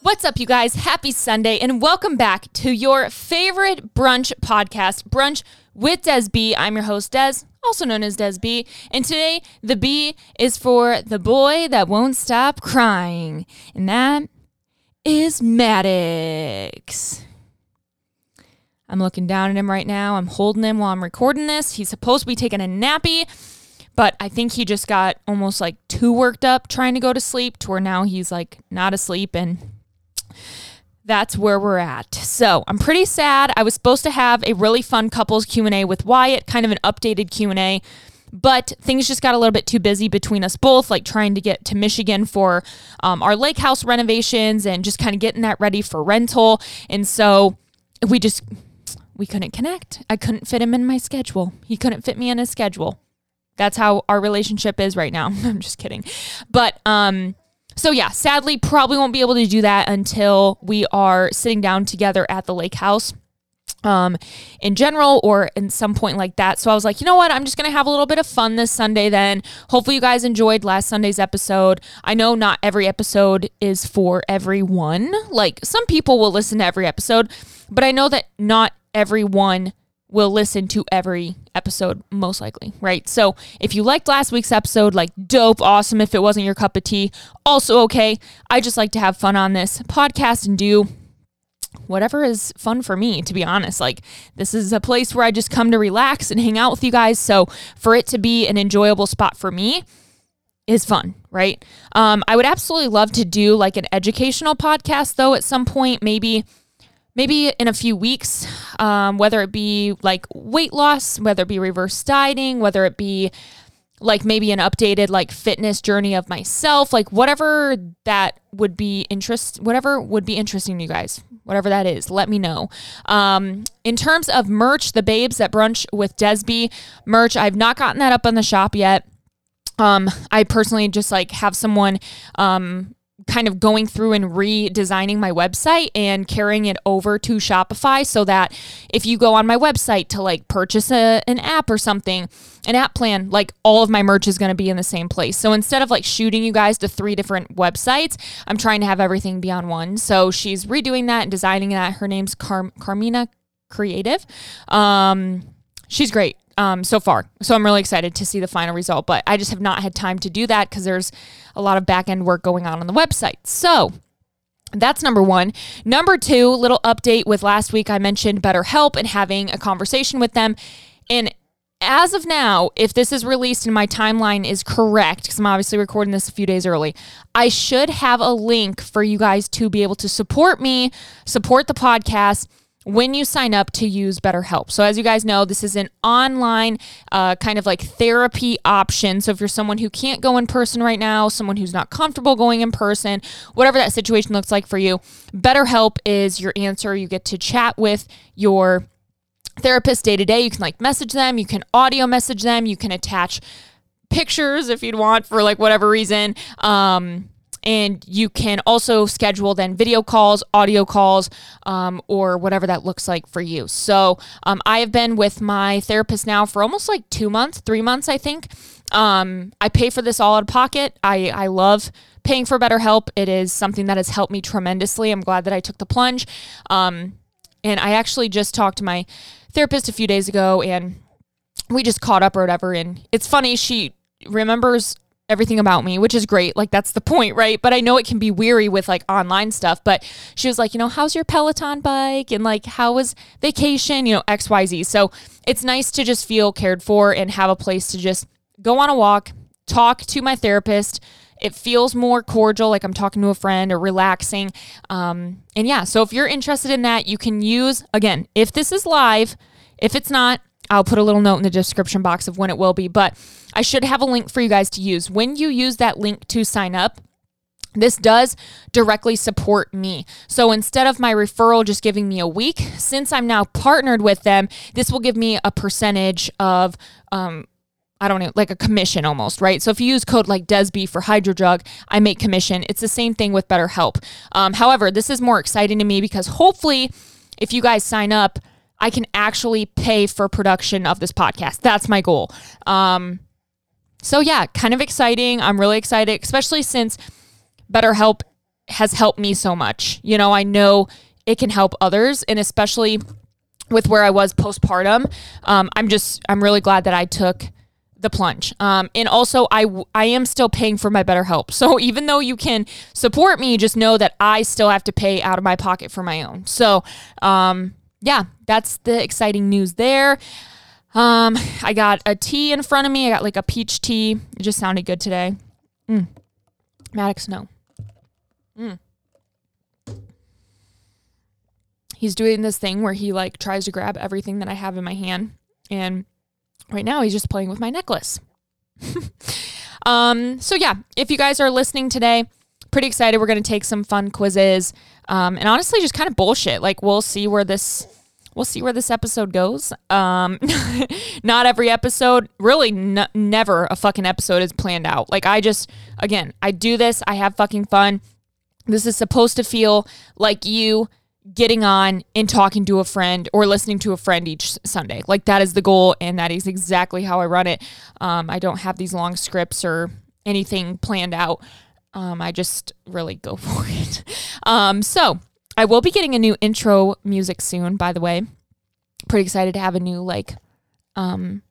What's up, you guys? Happy Sunday, and welcome back to your favorite brunch podcast, Brunch with Des B. I'm your host, Des, also known as Des B. And today, the B is for the boy that won't stop crying, and that is Maddox. I'm looking down at him right now. I'm holding him while I'm recording this. He's supposed to be taking a nappy, but I think he just got almost like too worked up trying to go to sleep to where now he's like not asleep and that's where we're at. So I'm pretty sad. I was supposed to have a really fun couples Q&A with Wyatt, kind of an updated Q&A, but things just got a little bit too busy between us both, like trying to get to Michigan for um, our lake house renovations and just kind of getting that ready for rental. And so we just we couldn't connect. I couldn't fit him in my schedule. He couldn't fit me in his schedule. That's how our relationship is right now. I'm just kidding. But um so yeah, sadly probably won't be able to do that until we are sitting down together at the lake house um in general or in some point like that. So I was like, you know what? I'm just going to have a little bit of fun this Sunday then. Hopefully you guys enjoyed last Sunday's episode. I know not every episode is for everyone. Like some people will listen to every episode, but I know that not everyone will listen to every episode, most likely, right? So if you liked last week's episode, like dope, awesome. If it wasn't your cup of tea, also okay. I just like to have fun on this podcast and do whatever is fun for me, to be honest. Like, this is a place where I just come to relax and hang out with you guys. So for it to be an enjoyable spot for me, is fun, right? Um, I would absolutely love to do like an educational podcast though at some point, maybe maybe in a few weeks, um, whether it be like weight loss, whether it be reverse dieting, whether it be like maybe an updated like fitness journey of myself, like whatever that would be interest, whatever would be interesting to you guys, whatever that is, let me know. Um, in terms of merch, the babes at brunch with Des B merch, I've not gotten that up on the shop yet. Um, I personally just like have someone um, kind of going through and redesigning my website and carrying it over to Shopify so that if you go on my website to like purchase a, an app or something, an app plan, like all of my merch is going to be in the same place. So instead of like shooting you guys to three different websites, I'm trying to have everything be on one. So she's redoing that and designing that. Her name's Car- Carmina Creative. Um, she's great um, so far. So I'm really excited to see the final result, but I just have not had time to do that because there's a lot of back end work going on on the website. So that's number one. Number two, little update with last week, I mentioned BetterHelp and having a conversation with them. And as of now, if this is released and my timeline is correct, because I'm obviously recording this a few days early, I should have a link for you guys to be able to support me, support the podcast when you sign up to use BetterHelp. So, as you guys know, this is an online uh, kind of like therapy option. So, if you're someone who can't go in person right now, someone who's not comfortable going in person, whatever that situation looks like for you, BetterHelp is your answer. You get to chat with your therapist day to day. You can like message them, you can audio message them, you can attach pictures if you'd want for like whatever reason. Um, and you can also schedule then video calls, audio calls, um, or whatever that looks like for you. So um, I have been with my therapist now for almost like two months, three months, I think. Um, I pay for this all out of pocket. I, I love paying for BetterHelp. It is something that has helped me tremendously. I'm glad that I took the plunge. Um, and I actually just talked to my therapist a few days ago and we just caught up or whatever. And it's funny, she remembers everything about me, which is great. Like that's the point, right? But I know it can be weary with like online stuff. But she was like, you know, how's your Peloton bike? And like, how was vacation? You know, XYZ. So it's nice to just feel cared for and have a place to just go on a walk, talk to my therapist. It feels more cordial, like I'm talking to a friend or relaxing. Um, and yeah, so if you're interested in that, you can use, again, if this is live, if it's not, I'll put a little note in the description box of when it will be, but I should have a link for you guys to use. When you use that link to sign up, this does directly support me. So instead of my referral just giving me a week, since I'm now partnered with them, this will give me a percentage of, um, I don't know, like a commission almost, right? So if you use code like DESB for HydroJug, I make commission. It's the same thing with BetterHelp. Um, however, this is more exciting to me because hopefully, if you guys sign up, I can actually pay for production of this podcast. That's my goal. Um, so yeah, kind of exciting. I'm really excited, especially since BetterHelp has helped me so much. You know, I know it can help others, and especially with where I was postpartum, um, I'm just I'm really glad that I took the plunge. Um, and also, I I am still paying for my BetterHelp. So even though you can support me, just know that I still have to pay out of my pocket for my own. So, um, yeah, that's the exciting news there. Um, I got a tea in front of me. I got like a peach tea. It just sounded good today. Mm. Maddox, no. Mm. He's doing this thing where he like tries to grab everything that I have in my hand. And right now he's just playing with my necklace. um, so yeah, if you guys are listening today, pretty excited. We're going to take some fun quizzes. Um, and honestly, just kind of bullshit. Like we'll see where this we'll see where this episode goes. Um, not every episode, really, n- never a fucking episode is planned out. Like, I just, again, I do this, I have fucking fun. This is supposed to feel like you getting on and talking to a friend or listening to a friend each Sunday. Like, that is the goal, and that is exactly how I run it. Um, I don't have these long scripts or anything planned out. Um, I just really go for it. Um, so, I will be getting a new intro music soon, by the way. Pretty excited to have a new like um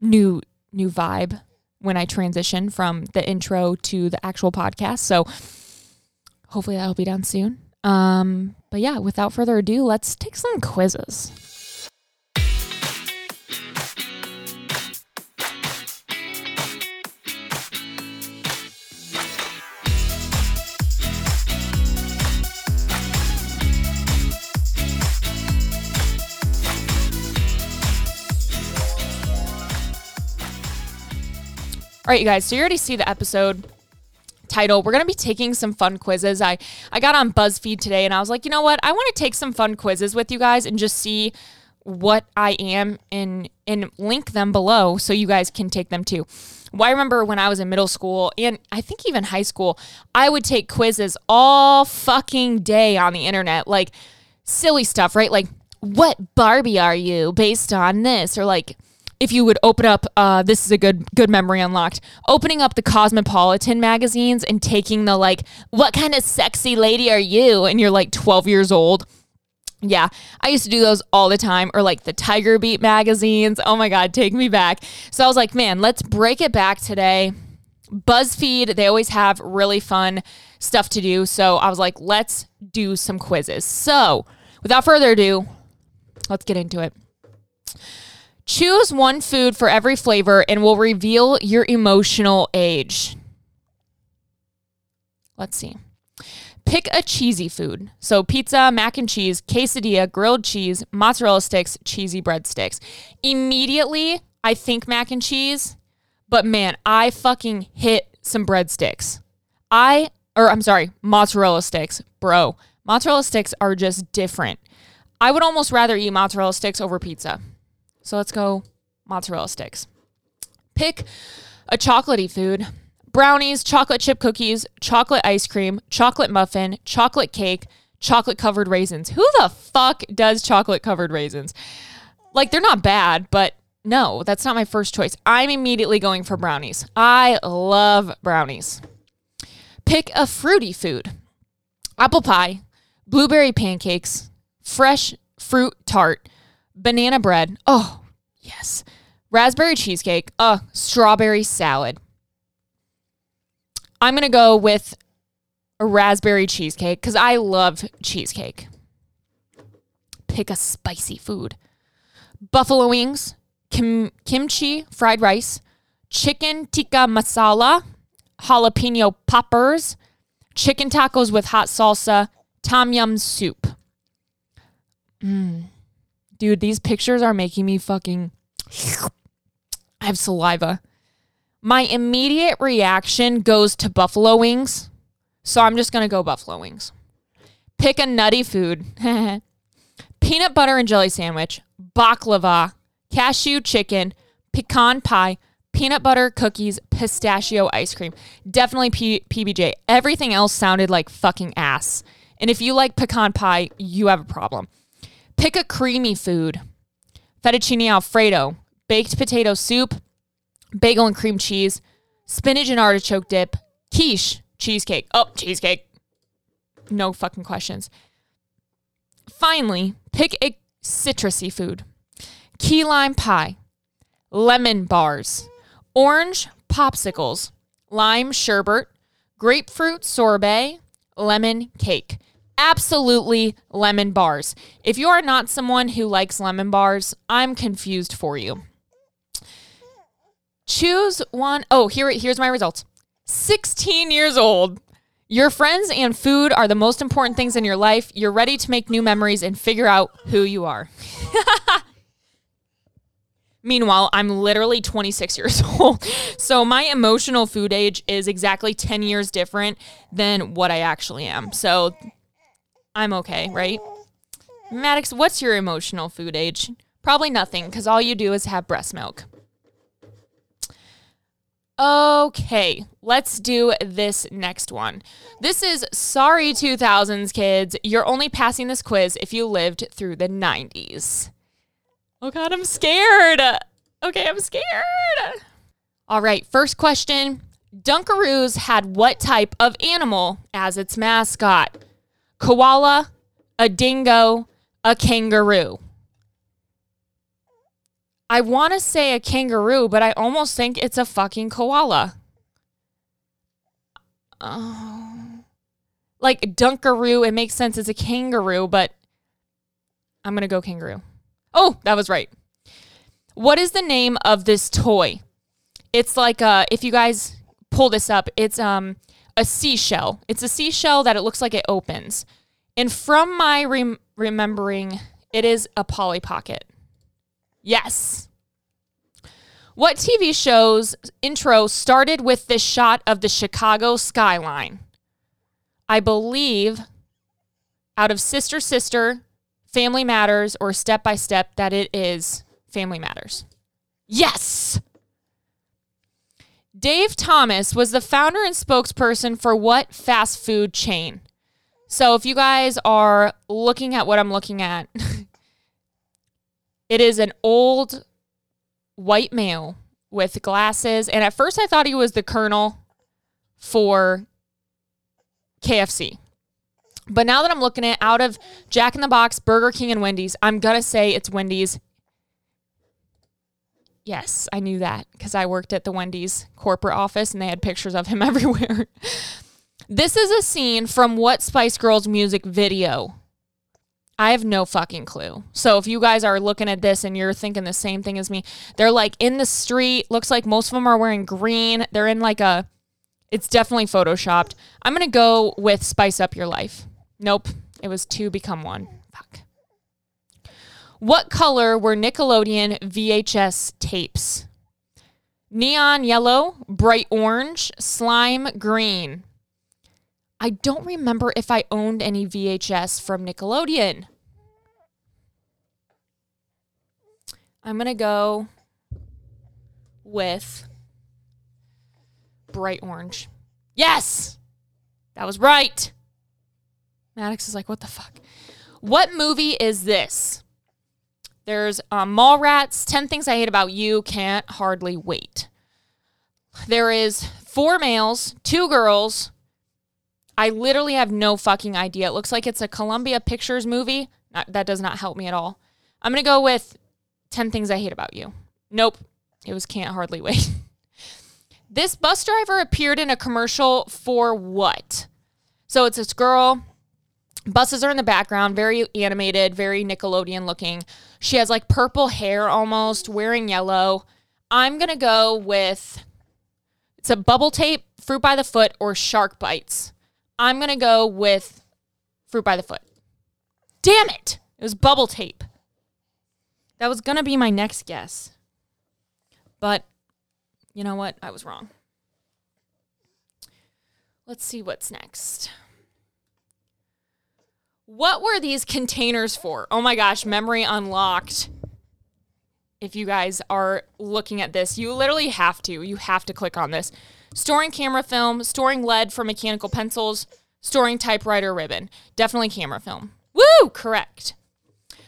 new new vibe when I transition from the intro to the actual podcast. So hopefully that'll be done soon. Um but yeah, without further ado, let's take some quizzes. All right, you guys. So you already see the episode title. We're going to be taking some fun quizzes. I I got on BuzzFeed today and I was like, "You know what? I want to take some fun quizzes with you guys and just see what I am and and link them below so you guys can take them too." Well, I remember when I was in middle school and I think even high school, I would take quizzes all fucking day on the internet, like silly stuff, right? Like, what Barbie are you based on this? Or like, if you would open up uh, this is a good good memory unlocked opening up the cosmopolitan magazines and taking the like what kind of sexy lady are you and you're like 12 years old yeah, I used to do those all the time, or like the Tiger Beat magazines. Oh my God, take me back. So I was like, man, let's break it back today. BuzzFeed, they always have really fun stuff to do. So I was like, let's do some quizzes. So without further ado, let's get into it. Choose one food for every flavor and will reveal your emotional age. Let's see. Pick a cheesy food. So, pizza, mac and cheese, quesadilla, grilled cheese, mozzarella sticks, cheesy breadsticks. Immediately, I think mac and cheese, but man, I fucking hit some breadsticks. I, or I'm sorry, mozzarella sticks. Bro, mozzarella sticks are just different. I would almost rather eat mozzarella sticks over pizza. So let's go mozzarella sticks. Pick a chocolatey food. Brownies, chocolate chip cookies, chocolate ice cream, chocolate muffin, chocolate cake, chocolate covered raisins. Who the fuck does chocolate covered raisins? Like they're not bad, but no, that's not my first choice. I'm immediately going for brownies. I love brownies. Pick a fruity food. Apple pie, blueberry pancakes, fresh fruit tart, banana bread. Oh, yes. Raspberry cheesecake. Uh, strawberry salad. I'm going to go with a raspberry cheesecake because I love cheesecake. Pick a spicy food. Buffalo wings, kim- kimchi, fried rice, chicken tikka masala, jalapeno poppers, chicken tacos with hot salsa, tom yum soup. Mmm. Dude, these pictures are making me fucking. I have saliva. My immediate reaction goes to buffalo wings. So I'm just going to go buffalo wings. Pick a nutty food. Peanut butter and jelly sandwich, baklava, cashew chicken, pecan pie, peanut butter cookies, pistachio ice cream. Definitely P- PBJ. Everything else sounded like fucking ass. And if you like pecan pie, you have a problem. Pick a creamy food fettuccine alfredo, baked potato soup, bagel and cream cheese, spinach and artichoke dip, quiche, cheesecake. Oh, cheesecake. no fucking questions. Finally, pick a citrusy food. Key lime pie, lemon bars, orange popsicles, lime sherbet, grapefruit sorbet, lemon cake. Absolutely lemon bars. If you are not someone who likes lemon bars, I'm confused for you. Choose one. Oh, here here's my results. 16 years old. Your friends and food are the most important things in your life. You're ready to make new memories and figure out who you are. Meanwhile, I'm literally 26 years old. So my emotional food age is exactly 10 years different than what I actually am. So I'm okay, right? Maddox, what's your emotional food age? Probably nothing because all you do is have breast milk. Okay, let's do this next one. This is sorry 2000s kids. You're only passing this quiz if you lived through the 90s. Oh god, I'm scared. Okay, I'm scared. All right, first question. Dunkaroos had what type of animal as its mascot? Koala, a dingo, a kangaroo. I want to say a kangaroo, but I almost think it's a fucking koala. Oh. Like Dunkaroo, it makes sense. It's a kangaroo, but I'm going to go kangaroo. Oh, that was right. What is the name of this toy? It's like uh if you guys pull this up, it's um a seashell. It's a seashell that it looks like it opens. And from my rem- remembering, it is a Polly Pocket. Yes. What TV show's intro started with this shot of the Chicago skyline? I believe out of Sister Sister, Family Matters, or Step by Step that it is Family Matters. Yes. Dave Thomas was the founder and spokesperson for what fast food chain? So if you guys are looking at what I'm looking at, It is an old white male with glasses. And at first, I thought he was the colonel for KFC. But now that I'm looking at out of Jack in the Box, Burger King, and Wendy's, I'm going to say it's Wendy's. Yes, I knew that because I worked at the Wendy's corporate office and they had pictures of him everywhere. this is a scene from what Spice Girls music video? I have no fucking clue. So if you guys are looking at this and you're thinking the same thing as me, they're like in the street. Looks like most of them are wearing green. They're in like a, it's definitely photoshopped. I'm going to go with Spice Up Your Life. Nope. It was two become one. Fuck. What color were Nickelodeon VHS tapes? Neon yellow, bright orange, slime green. I don't remember if I owned any VHS from Nickelodeon. I'm going to go with bright orange. Yes! That was right. Maddox is like, what the fuck? What movie is this? There's um, Mallrats, 10 Things I Hate About You, Can't Hardly Wait. There is four males, two girls. I literally have no fucking idea. It looks like it's a Columbia Pictures movie. That does not help me at all. I'm going to go with 10 Things I Hate About You. Nope. It was Can't Hardly Wait. this bus driver appeared in a commercial for what? So it's this girl. Buses are in the background, very animated, very Nickelodeon looking. She has like purple hair almost, wearing yellow. I'm going to go with it's a bubble tape, fruit by the foot, or shark bites. I'm going to go with fruit by the foot. Damn it. It was bubble tape. That was going to be my next guess. But you know what? I was wrong. Let's see what's next. What were these containers for? Oh my gosh, memory unlocked. If you guys are looking at this, you literally have to. You have to click on this. Storing camera film, storing lead for mechanical pencils, storing typewriter ribbon. Definitely camera film. Woo! Correct.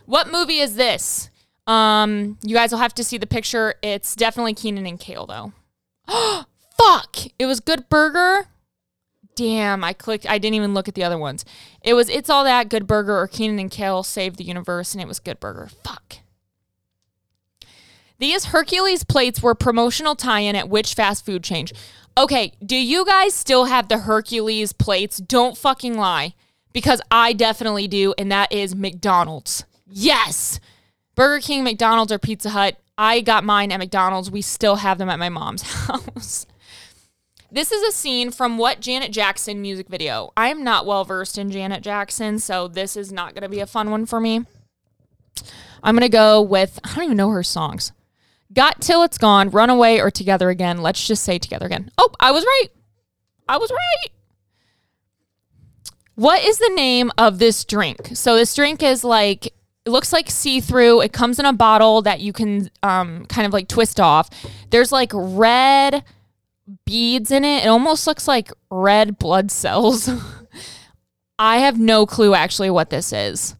What movie is this? Um, you guys will have to see the picture. It's definitely Kenan and Kel, though. Fuck! It was Good Burger. Damn, I clicked. I didn't even look at the other ones. It was It's All That, Good Burger, or Kenan and Kel Save the Universe, and it was Good Burger. Fuck. These Hercules plates were promotional tie in at which fast food chain? Okay, do you guys still have the Hercules plates? Don't fucking lie. Because I definitely do, and that is McDonald's. Yes! Burger King, McDonald's, or Pizza Hut. I got mine at McDonald's. We still have them at my mom's house. This is a scene from what Janet Jackson music video? I'm not well versed in Janet Jackson, so this is not going to be a fun one for me. I'm going to go with, I don't even know her songs. Got Till It's Gone, Runaway, or Together Again. Let's just say Together Again. Oh, I was right. I was right. What is the name of this drink? So this drink is like it looks like see through. It comes in a bottle that you can um, kind of like twist off. There's like red beads in it. It almost looks like red blood cells. I have no clue actually what this is.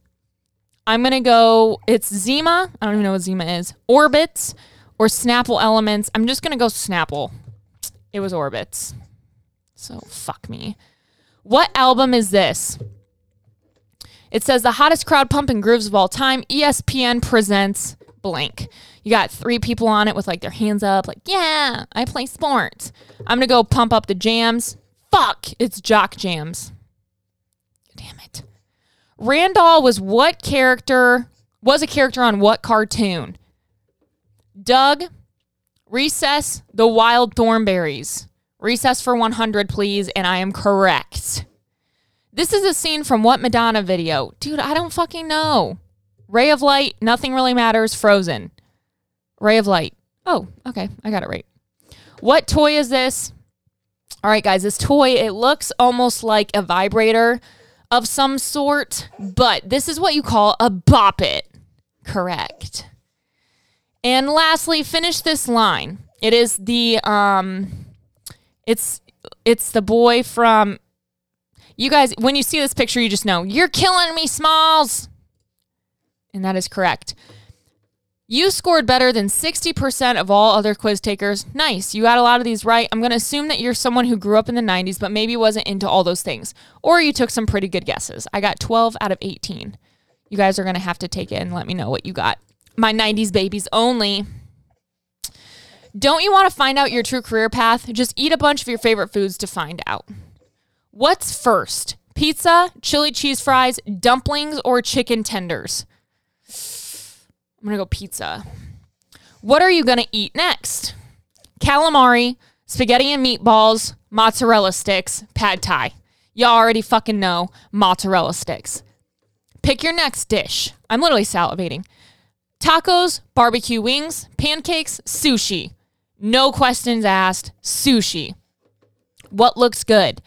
I'm going to go, it's Zima. I don't even know what Zima is. Orbitz or Snapple Elements. I'm just going to go Snapple. It was Orbitz. So fuck me. What album is this? It says the hottest crowd pumping grooves of all time. ESPN presents blank. You got three people on it with like their hands up, like, yeah, I play sports. I'm gonna go pump up the jams. Fuck, it's Jock Jams. Damn it. Randall was what character, was a character on what cartoon? Doug, Recess, The Wild Thornberrys. Recess for 100, please, and I am correct. This is a scene from what Madonna video? Dude, I don't fucking know. Ray of Light, Nothing Really Matters, Frozen. Ray of Light. Oh, okay. I got it right. What toy is this? All right, guys, this toy, it looks almost like a vibrator of some sort, but this is what you call a bop it. Correct. And lastly, finish this line. It is the um it's it's the boy from you guys when you see this picture you just know you're killing me smalls. And that is correct. You scored better than 60% of all other quiz takers. Nice. You got a lot of these right. I'm going to assume that you're someone who grew up in the 90s, but maybe wasn't into all those things. Or you took some pretty good guesses. I got 12 out of 18. You guys are going to have to take it and let me know what you got. My 90s babies only. Don't you want to find out your true career path? Just eat a bunch of your favorite foods to find out. What's first? Pizza, chili cheese fries, dumplings, or chicken tenders? I'm gonna go pizza. What are you gonna eat next? Calamari, spaghetti and meatballs, mozzarella sticks, pad thai. Y'all already fucking know mozzarella sticks. Pick your next dish. I'm literally salivating. Tacos, barbecue wings, pancakes, sushi. No questions asked. Sushi. What looks good?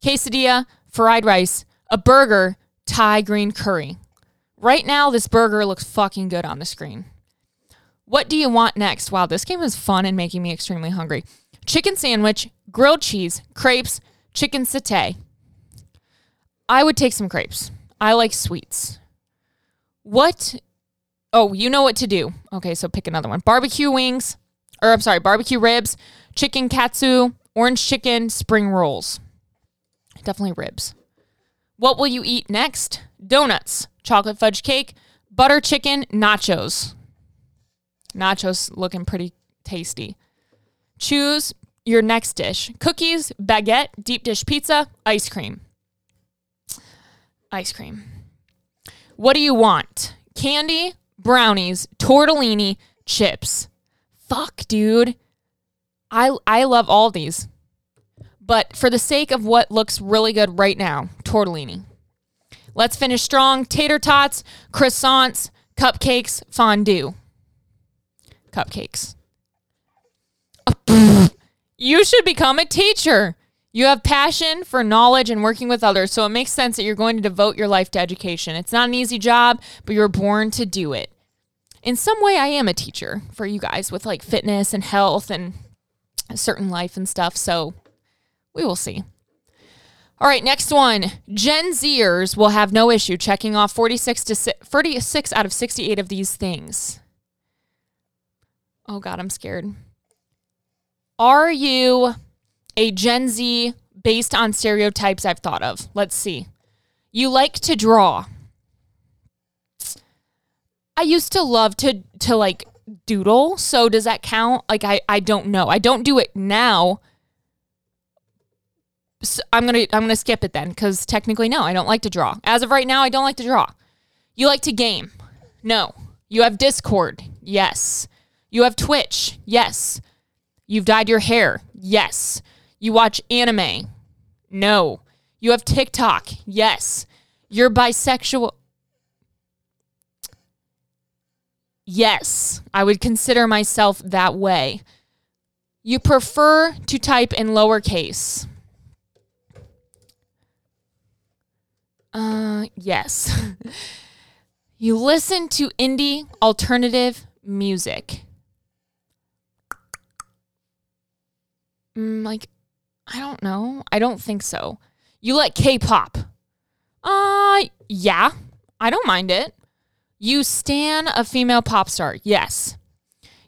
Quesadilla, fried rice, a burger, Thai green curry. Right now, this burger looks fucking good on the screen. What do you want next? Wow, this game is fun and making me extremely hungry. Chicken sandwich, grilled cheese, crepes, chicken satay. I would take some crepes. I like sweets. What? Oh, you know what to do. Okay, so pick another one. Barbecue wings, or I'm sorry, barbecue ribs, chicken katsu, orange chicken, spring rolls. Definitely ribs. What will you eat next? Donuts, chocolate fudge cake, butter chicken, nachos. Nachos looking pretty tasty. Choose your next dish cookies, baguette, deep dish pizza, ice cream. Ice cream. What do you want? Candy, brownies, tortellini, chips. Fuck, dude. I I love all these. But for the sake of what looks really good right now, tortellini. Let's finish strong. Tater tots, croissants, cupcakes, fondue. Cupcakes. you should become a teacher. You have passion for knowledge and working with others, so it makes sense that you're going to devote your life to education. It's not an easy job, but you're born to do it. In some way, I am a teacher for you guys with like fitness and health and a certain life and stuff, so we will see. All right, next one. Gen Zers will have no issue checking off 46 to 46 out of 68 of these things. Oh god, I'm scared. Are you a Gen Z based on stereotypes I've thought of. Let's see. You like to draw. I used to love to to like doodle, so does that count? Like I I don't know. I don't do it now. So I'm to I'm to skip it then cuz technically no, I don't like to draw. As of right now, I don't like to draw. You like to game? No. You have Discord? Yes. You have Twitch? Yes. You've dyed your hair? Yes. You watch anime? No. You have TikTok? Yes. You're bisexual? Yes. I would consider myself that way. You prefer to type in lowercase? Uh, yes. you listen to indie alternative music. Mm, like, I don't know. I don't think so. You like K-pop? Uh, yeah. I don't mind it. You stan a female pop star? Yes.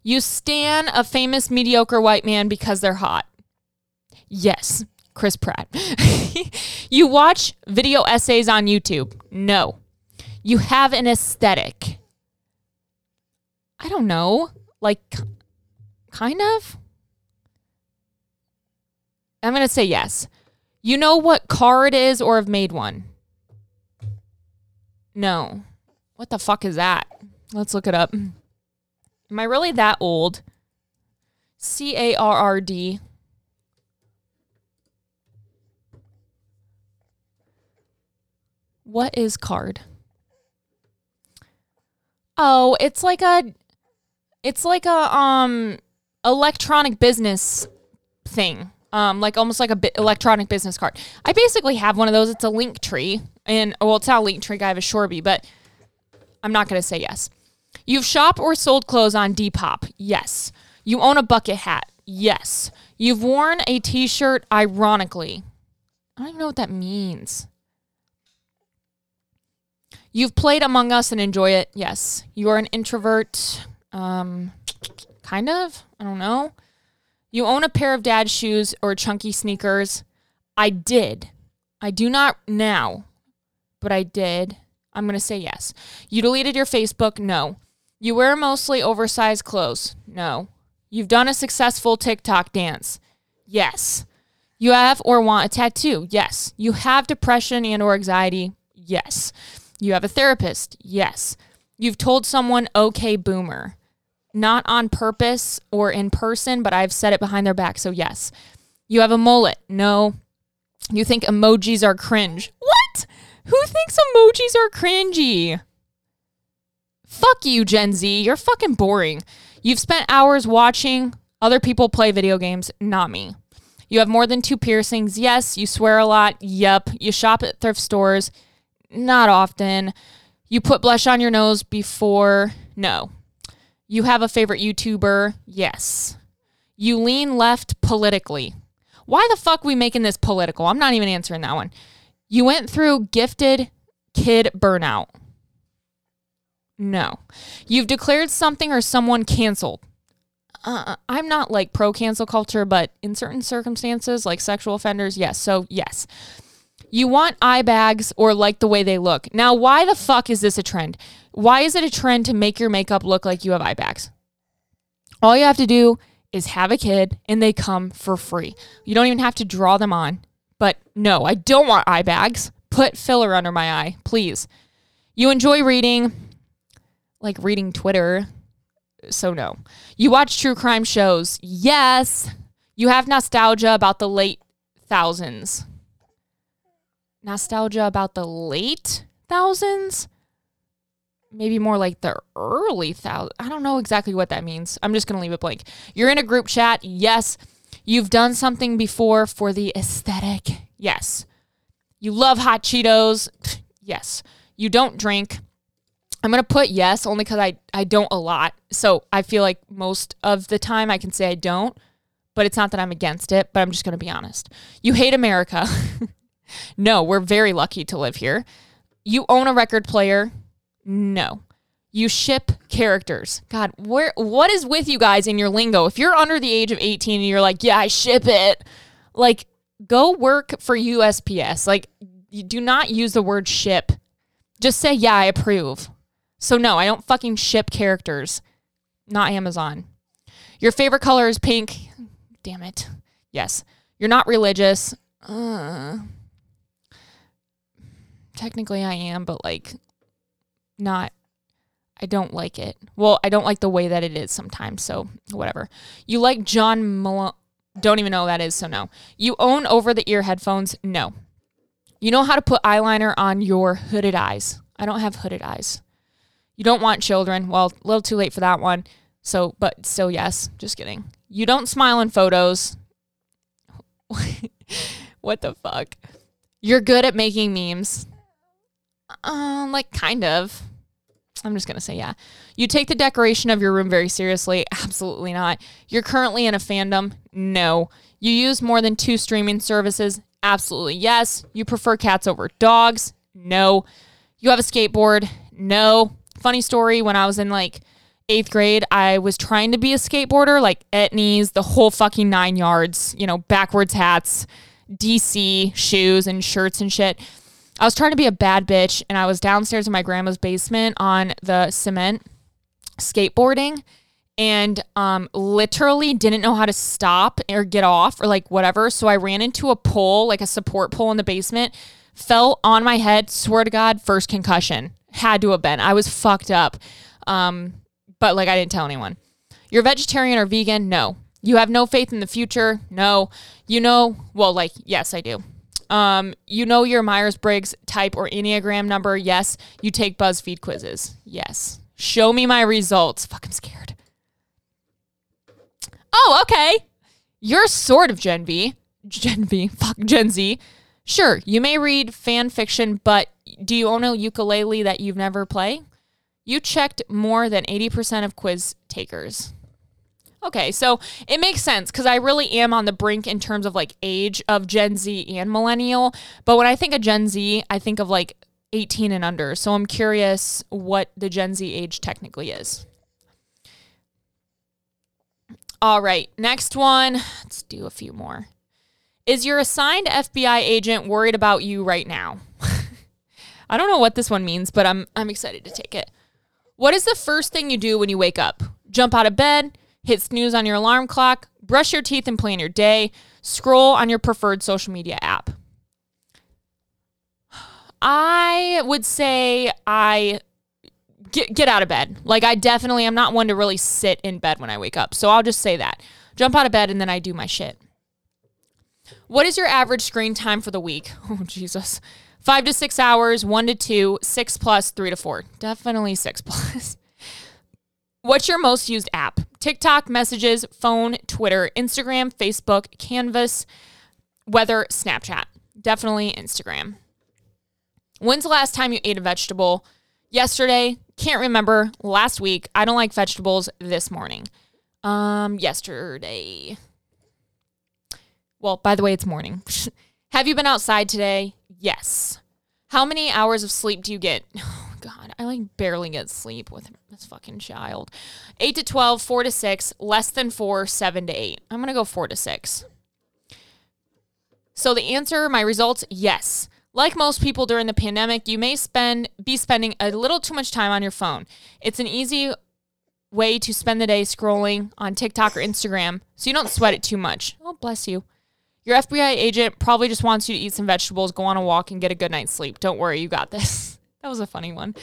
You stan a famous mediocre white man because they're hot? Yes. Chris Pratt. you watch video essays on YouTube? No. You have an aesthetic? I don't know. Like, kind of? I'm going to say yes. You know what car it is or have made one? No. What the fuck is that? Let's look it up. Am I really that old? C A R R D. What is card? Oh, it's like a it's like a um electronic business thing um, like almost like a bi- electronic business card. I basically have one of those. It's a link tree, and well, it's not a link tree. I have a Shorby, but I'm not to say yes. You've shopped or sold clothes on Depop. Yes. You own a bucket hat. Yes. You've worn a T-shirt ironically. I don't even know what that means. You've played Among Us and enjoy it. Yes. You are an introvert. Um, kind of. I don't know. You own a pair of dad's shoes or chunky sneakers. I did. I do not now, but I did. I'm going to say yes. You deleted your Facebook? No. You wear mostly oversized clothes? No. You've done a successful TikTok dance? Yes. You have or want a tattoo? Yes. You have depression and or anxiety? Yes. You have a therapist? Yes. You've told someone okay boomer not on purpose or in person, but I've said it behind their back. So, yes. You have a mullet. No. You think emojis are cringe. What? Who thinks emojis are cringy? Fuck you, Gen Z. You're fucking boring. You've spent hours watching other people play video games, not me. You have more than two piercings. Yes. You swear a lot. Yep. You shop at thrift stores. Not often. You put blush on your nose before. No. You have a favorite YouTuber? Yes. You lean left politically. Why the fuck we making this political? I'm not even answering that one. You went through gifted kid burnout. No. You've declared something or someone canceled. Uh, I'm not like pro cancel culture, but in certain circumstances, like sexual offenders, yes. So, yes. You want eye bags or like the way they look. Now, why the fuck is this a trend? Why is it a trend to make your makeup look like you have eye bags? All you have to do is have a kid and they come for free. You don't even have to draw them on. But no, I don't want eye bags. Put filler under my eye, please. You enjoy reading, like reading Twitter. So, no. You watch true crime shows. Yes. You have nostalgia about the late thousands. Nostalgia about the late thousands? maybe more like the early thousand. I don't know exactly what that means. I'm just going to leave it blank. You're in a group chat. Yes. You've done something before for the aesthetic. Yes. You love hot Cheetos. Yes. You don't drink. I'm going to put yes only cuz I I don't a lot. So I feel like most of the time I can say I don't, but it's not that I'm against it, but I'm just going to be honest. You hate America. no, we're very lucky to live here. You own a record player. No. You ship characters. God, where what is with you guys in your lingo? If you're under the age of 18 and you're like, "Yeah, I ship it." Like go work for USPS. Like, you do not use the word ship. Just say, yeah, I approve. So, no, I don't fucking ship characters. Not Amazon. Your favorite color is pink. Damn it. Yes. You're not religious. Uh, technically, I am, but like, not. I don't like it. Well, I don't like the way that it is sometimes. So, whatever. You like John Malone. Don't even know that is. So, no. You own over the ear headphones. No. You know how to put eyeliner on your hooded eyes. I don't have hooded eyes. You don't want children. Well, a little too late for that one. So, but still, yes. Just kidding. You don't smile in photos. what the fuck? You're good at making memes. Um, like kind of. I'm just gonna say yeah. You take the decoration of your room very seriously. Absolutely not. You're currently in a fandom. No. You use more than two streaming services. Absolutely yes. You prefer cats over dogs. No. You have a skateboard. No. Funny story. When I was in like eighth grade, I was trying to be a skateboarder, like etnies, the whole fucking nine yards, you know, backwards hats, DC shoes and shirts and shit. I was trying to be a bad bitch and I was downstairs in my grandma's basement on the cement skateboarding and um, literally didn't know how to stop or get off or like whatever. So I ran into a pole, like a support pole in the basement, fell on my head. Swear to God, first concussion. Had to have been. I was fucked up. Um, but like I didn't tell anyone. You're vegetarian or vegan? No. You have no faith in the future? No. You know, well, like, yes, I do. Um, you know your Myers Briggs type or Enneagram number? Yes. You take BuzzFeed quizzes? Yes. Show me my results. Fuck, I'm scared. Oh, okay. You're sort of Gen V. Gen V. Fuck, Gen Z. Sure, you may read fan fiction, but do you own a ukulele that you've never played? You checked more than 80% of quiz takers. Okay, so it makes sense because I really am on the brink in terms of like age of Gen Z and millennial. But when I think of Gen Z, I think of like 18 and under. So I'm curious what the Gen Z age technically is. All right, next one. Let's do a few more. Is your assigned FBI agent worried about you right now? I don't know what this one means, but I'm I'm excited to take it. What is the first thing you do when you wake up? Jump out of bed, hit snooze on your alarm clock, brush your teeth and plan your day, scroll on your preferred social media app. I would say I get get out of bed. Like I definitely am not one to really sit in bed when I wake up. So I'll just say that. Jump out of bed and then I do my shit. What is your average screen time for the week? Oh Jesus. Five to six hours, one to two, six plus, three to four. Definitely six plus. What's your most used app? TikTok, messages, phone, Twitter, Instagram, Facebook, Canvas, weather, Snapchat. Definitely Instagram. When's the last time you ate a vegetable? Yesterday, can't remember. Last week, I don't like vegetables this morning. Um, yesterday. Well, by the way, it's morning. Have you been outside today? Yes. How many hours of sleep do you get? God, I like barely get sleep with this fucking child. 8 to 12, 4 to 6, less than 4, 7 to 8. I'm going to go 4 to 6. So the answer, my results, yes. Like most people during the pandemic, you may spend be spending a little too much time on your phone. It's an easy way to spend the day scrolling on TikTok or Instagram so you don't sweat it too much. Oh, bless you. Your FBI agent probably just wants you to eat some vegetables, go on a walk, and get a good night's sleep. Don't worry, you got this. that was a funny one.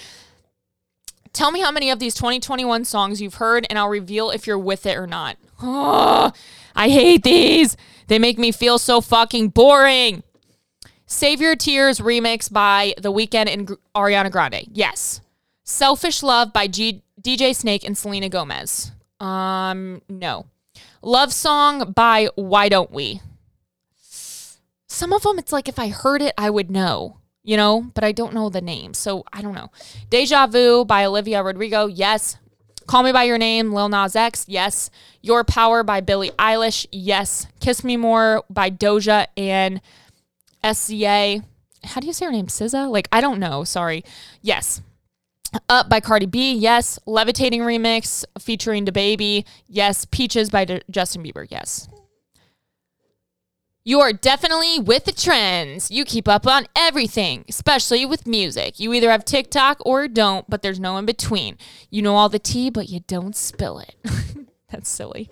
Tell me how many of these 2021 songs you've heard, and I'll reveal if you're with it or not. Oh, I hate these. They make me feel so fucking boring. Save Your Tears remix by The Weeknd and Ariana Grande. Yes. Selfish Love by G- DJ Snake and Selena Gomez. Um, no. Love Song by Why Don't We? Some of them, it's like if I heard it, I would know, you know, but I don't know the name. So I don't know. Deja Vu by Olivia Rodrigo. Yes. Call Me By Your Name, Lil Nas X. Yes. Your Power by Billie Eilish. Yes. Kiss Me More by Doja and SZA. How do you say her name? SZA? Like, I don't know. Sorry. Yes. Up by Cardi B. Yes. Levitating remix featuring DaBaby. Yes. Peaches by D- Justin Bieber. Yes. You're definitely with the trends. You keep up on everything, especially with music. You either have TikTok or don't, but there's no in between. You know all the tea, but you don't spill it. That's silly.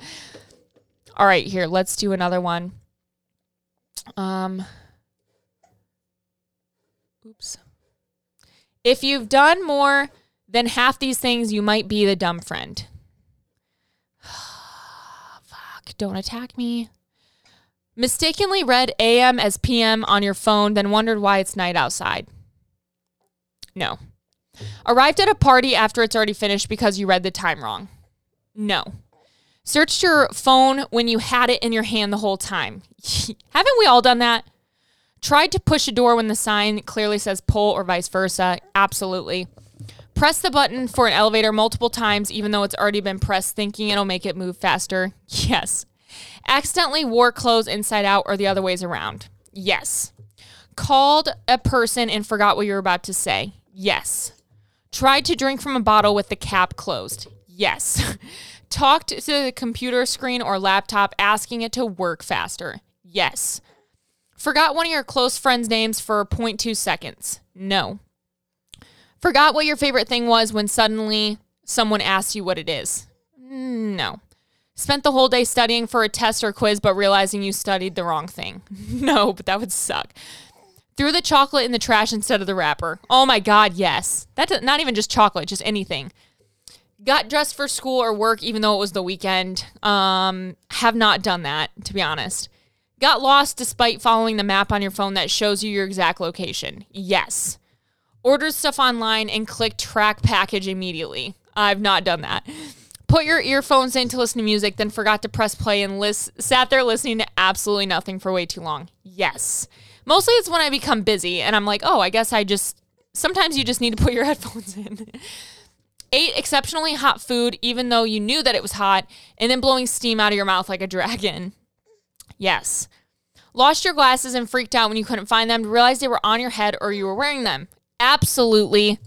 All right, here, let's do another one. Um Oops. If you've done more than half these things, you might be the dumb friend. Fuck, don't attack me. Mistakenly read AM as PM on your phone, then wondered why it's night outside. No. Arrived at a party after it's already finished because you read the time wrong. No. Searched your phone when you had it in your hand the whole time. Haven't we all done that? Tried to push a door when the sign clearly says pull or vice versa. Absolutely. Press the button for an elevator multiple times, even though it's already been pressed, thinking it'll make it move faster. Yes. Accidentally wore clothes inside out or the other ways around. Yes. Called a person and forgot what you were about to say. Yes. Tried to drink from a bottle with the cap closed. Yes. Talked to the computer screen or laptop asking it to work faster. Yes. Forgot one of your close friends' names for 0.2 seconds. No. Forgot what your favorite thing was when suddenly someone asks you what it is. No. Spent the whole day studying for a test or quiz, but realizing you studied the wrong thing. no, but that would suck. Threw the chocolate in the trash instead of the wrapper. Oh my God, yes. That's not even just chocolate, just anything. Got dressed for school or work, even though it was the weekend. Um, have not done that, to be honest. Got lost despite following the map on your phone that shows you your exact location. Yes. Ordered stuff online and clicked track package immediately. I've not done that put your earphones in to listen to music, then forgot to press play and list, sat there listening to absolutely nothing for way too long. Yes. Mostly it's when I become busy and I'm like, oh, I guess I just, sometimes you just need to put your headphones in. Ate exceptionally hot food, even though you knew that it was hot, and then blowing steam out of your mouth like a dragon. Yes. Lost your glasses and freaked out when you couldn't find them, realized they were on your head or you were wearing them. Absolutely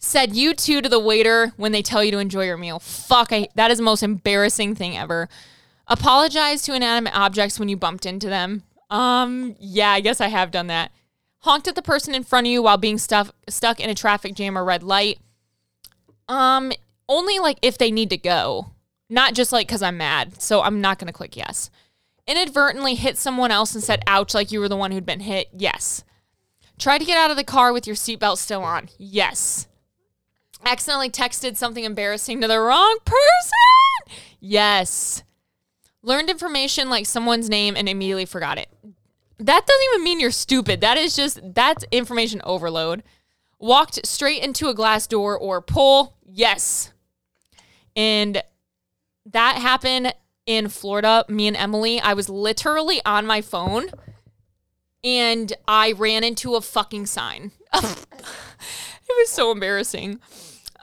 said you too to the waiter when they tell you to enjoy your meal. Fuck, I, that is the most embarrassing thing ever. Apologize to inanimate objects when you bumped into them. Um, yeah, I guess I have done that. Honked at the person in front of you while being stuff, stuck in a traffic jam or red light. Um, only like if they need to go, not just like because I'm mad. So I'm not gonna click yes. Inadvertently hit someone else and said ouch like you were the one who'd been hit. Yes. Try to get out of the car with your seatbelt still on. Yes accidentally texted something embarrassing to the wrong person. Yes. Learned information like someone's name and immediately forgot it. That doesn't even mean you're stupid. That is just, that's information overload. Walked straight into a glass door or pole. Yes. And that happened in Florida. Me and Emily, I was literally on my phone and I ran into a fucking sign. it was so embarrassing.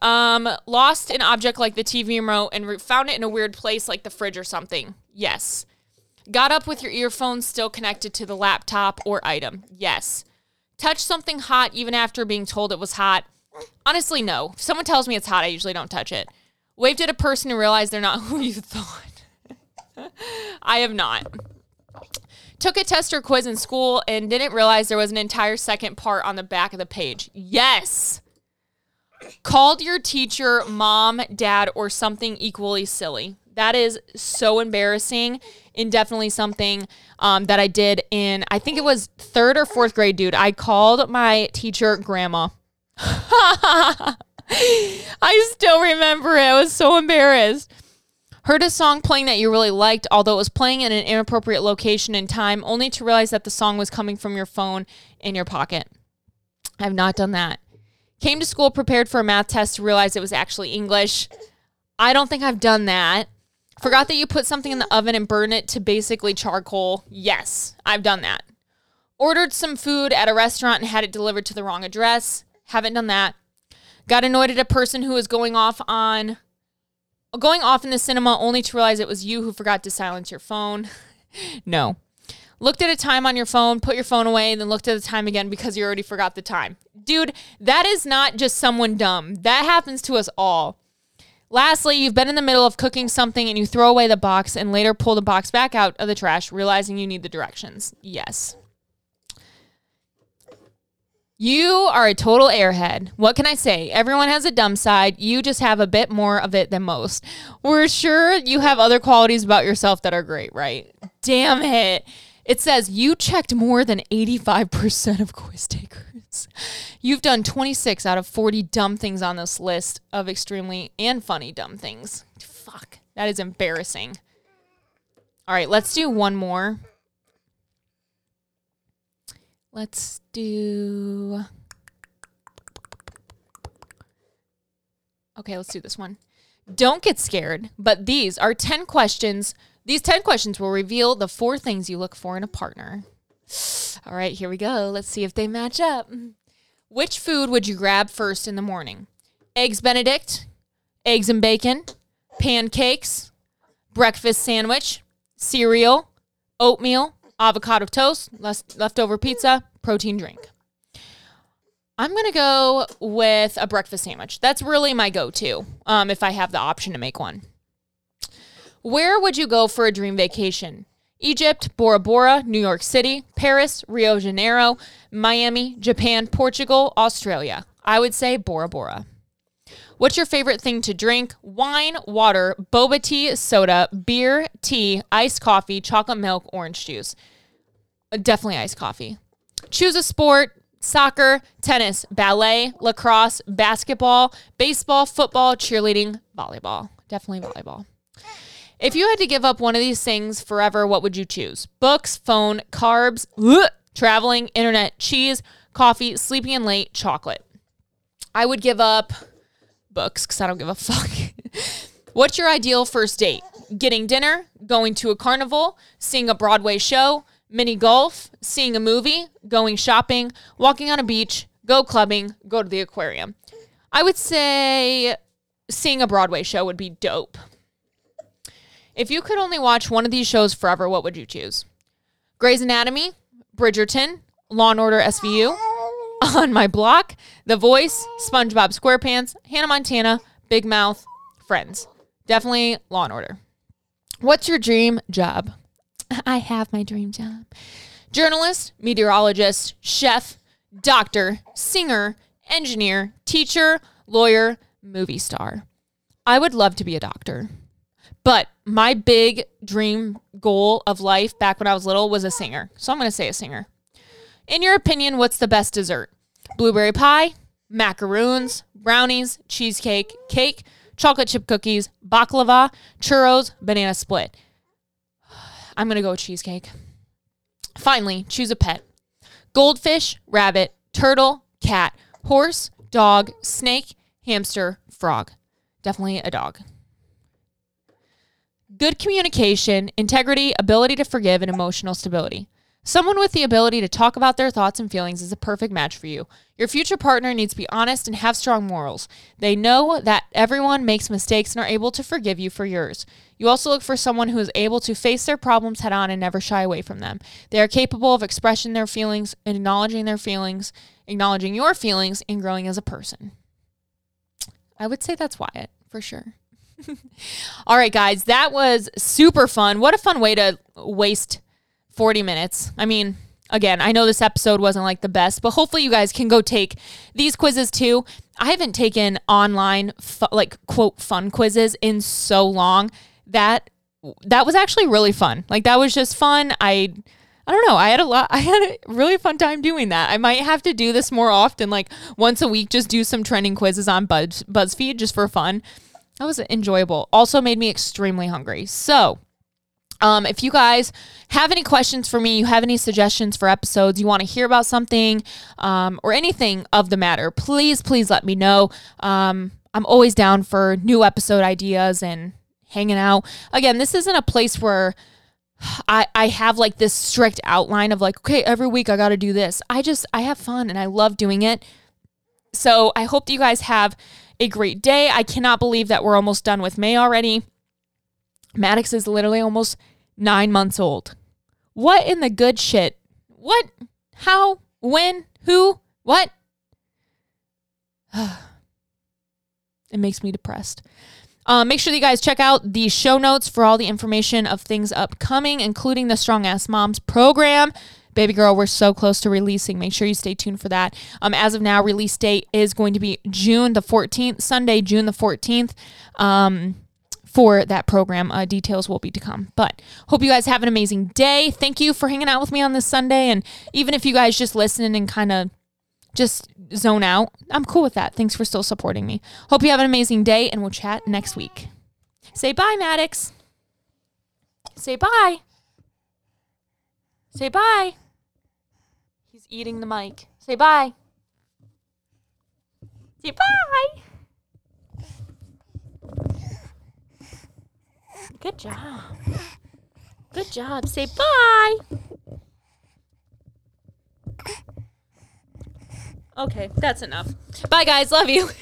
Um, lost an object like the TV remote and re- found it in a weird place like the fridge or something. Yes. Got up with your earphones still connected to the laptop or item. Yes. Touched something hot even after being told it was hot. Honestly, no. If someone tells me it's hot, I usually don't touch it. Waved at a person and realized they're not who you thought. I have not. Took a test or quiz in school and didn't realize there was an entire second part on the back of the page. Yes called your teacher mom, dad, or something equally silly. That is so embarrassing and definitely something um, that I did in, I think it was third or fourth grade, dude. I called my teacher grandma. I still remember it. I was so embarrassed. Heard a song playing that you really liked, although it was playing in an inappropriate location and time, only to realize that the song was coming from your phone in your pocket. I've not done that. Came to school prepared for a math test to realize it was actually English. I don't think I've done that. Forgot that you put something in the oven and burn it to basically charcoal. Yes, I've done that. Ordered some food at a restaurant and had it delivered to the wrong address. Haven't done that. Got annoyed at a person who was going off on going off in the cinema only to realize it was you who forgot to silence your phone. no looked at a time on your phone, put your phone away, and then looked at the time again because you already forgot the time. Dude, that is not just someone dumb. That happens to us all. Lastly, you've been in the middle of cooking something and you throw away the box and later pull the box back out of the trash, realizing you need the directions. Yes. You are a total airhead. What can I say? Everyone has a dumb side. You just have a bit more of it than most. We're sure you have other qualities about yourself that are great, right? Damn it. It says you checked more than 85% of quiz takers. You've done 26 out of 40 dumb things on this list of extremely and funny dumb things. Fuck. That is embarrassing. All right, let's do one more. Let's do. Okay, let's do this one. Don't get scared, but these are 10 questions. These 10 questions will reveal the four things you look for in a partner. All right, here we go. Let's see if they match up. Which food would you grab first in the morning? Eggs Benedict, eggs and bacon, pancakes, breakfast sandwich, cereal, oatmeal, avocado toast, leftover pizza, protein drink. I'm to go with a breakfast sandwich. That's really my go to um, if I have the option to make one. Where would you go for a dream vacation? Egypt, Bora Bora, New York City, Paris, Rio Janeiro, Miami, Japan, Portugal, Australia. I would say Bora Bora. What's your favorite thing to drink? Wine, water, boba tea, soda, beer, tea, iced coffee, chocolate milk, orange juice. Uh, definitely iced coffee. Choose a sport soccer, tennis, ballet, lacrosse, basketball, baseball, football, cheerleading, volleyball. Definitely volleyball. If you had to give up one of these things forever, what would you choose? Books, phone, carbs, ugh, traveling, internet, cheese, coffee, sleeping in late, chocolate. I would give up books because I don't give a fuck. What's your ideal first date? Getting dinner, going to a carnival, seeing a Broadway show, mini golf, seeing a movie, going shopping, walking on a beach, go clubbing, go to the aquarium. I would say seeing a Broadway show would be dope. If you could only watch one of these shows forever, what would you choose? Grey's Anatomy, Bridgerton, Law and Order SVU, On My Block, The Voice, SpongeBob SquarePants, Hannah Montana, Big Mouth, Friends. Definitely Law and Order. What's your dream job? I have my dream job. Journalist, meteorologist, chef, doctor, singer, engineer, teacher, lawyer, movie star. I would love to be a doctor. But my big dream goal of life back when I was little was a singer. So I'm going to say a singer. In your opinion, what's the best dessert? Blueberry pie, macaroons, brownies, cheesecake, cake, chocolate chip cookies, baklava, churros, banana split. I'm going to go with cheesecake. Finally, choose a pet goldfish, rabbit, turtle, cat, horse, dog, snake, hamster, frog. Definitely a dog. Good communication, integrity, ability to forgive, and emotional stability. Someone with the ability to talk about their thoughts and feelings is a perfect match for you. Your future partner needs to be honest and have strong morals. They know that everyone makes mistakes and are able to forgive you for yours. You also look for someone who is able to face their problems head on and never shy away from them. They are capable of expressing their feelings, acknowledging their feelings, acknowledging your feelings, and growing as a person. I would say that's Wyatt for sure. All right, guys, that was super fun. What a fun way to waste 40 minutes. I mean, again, I know this episode wasn't like the best, but hopefully you guys can go take these quizzes too. I haven't taken online fu- like quote fun quizzes in so long that that was actually really fun. Like that was just fun. I I don't know. I had a lot I had a really fun time doing that. I might have to do this more often like once a week just do some trending quizzes on Buzz BuzzFeed just for fun. That was enjoyable. Also made me extremely hungry. So, um, if you guys have any questions for me, you have any suggestions for episodes, you want to hear about something, um, or anything of the matter, please, please let me know. Um, I'm always down for new episode ideas and hanging out. Again, this isn't a place where I, I have like this strict outline of like, okay, every week I got to do this. I just, I have fun and I love doing it. So I hope that you guys have a great day. I cannot believe that we're almost done with May already. Maddox is literally almost nine months old. What in the good shit? What? How? When? Who? What? it makes me depressed. Um, make sure that you guys check out the show notes for all the information of things upcoming, including the Strong Ass Moms program. Baby girl, we're so close to releasing. Make sure you stay tuned for that. Um, as of now, release date is going to be June the 14th, Sunday, June the 14th. Um, for that program. Uh, details will be to come. But hope you guys have an amazing day. Thank you for hanging out with me on this Sunday. And even if you guys just listen and kind of just zone out, I'm cool with that. Thanks for still supporting me. Hope you have an amazing day, and we'll chat next week. Say bye, Maddox. Say bye. Say bye. He's eating the mic. Say bye. Say bye. Good job. Good job. Say bye. Okay, that's enough. Bye, guys. Love you.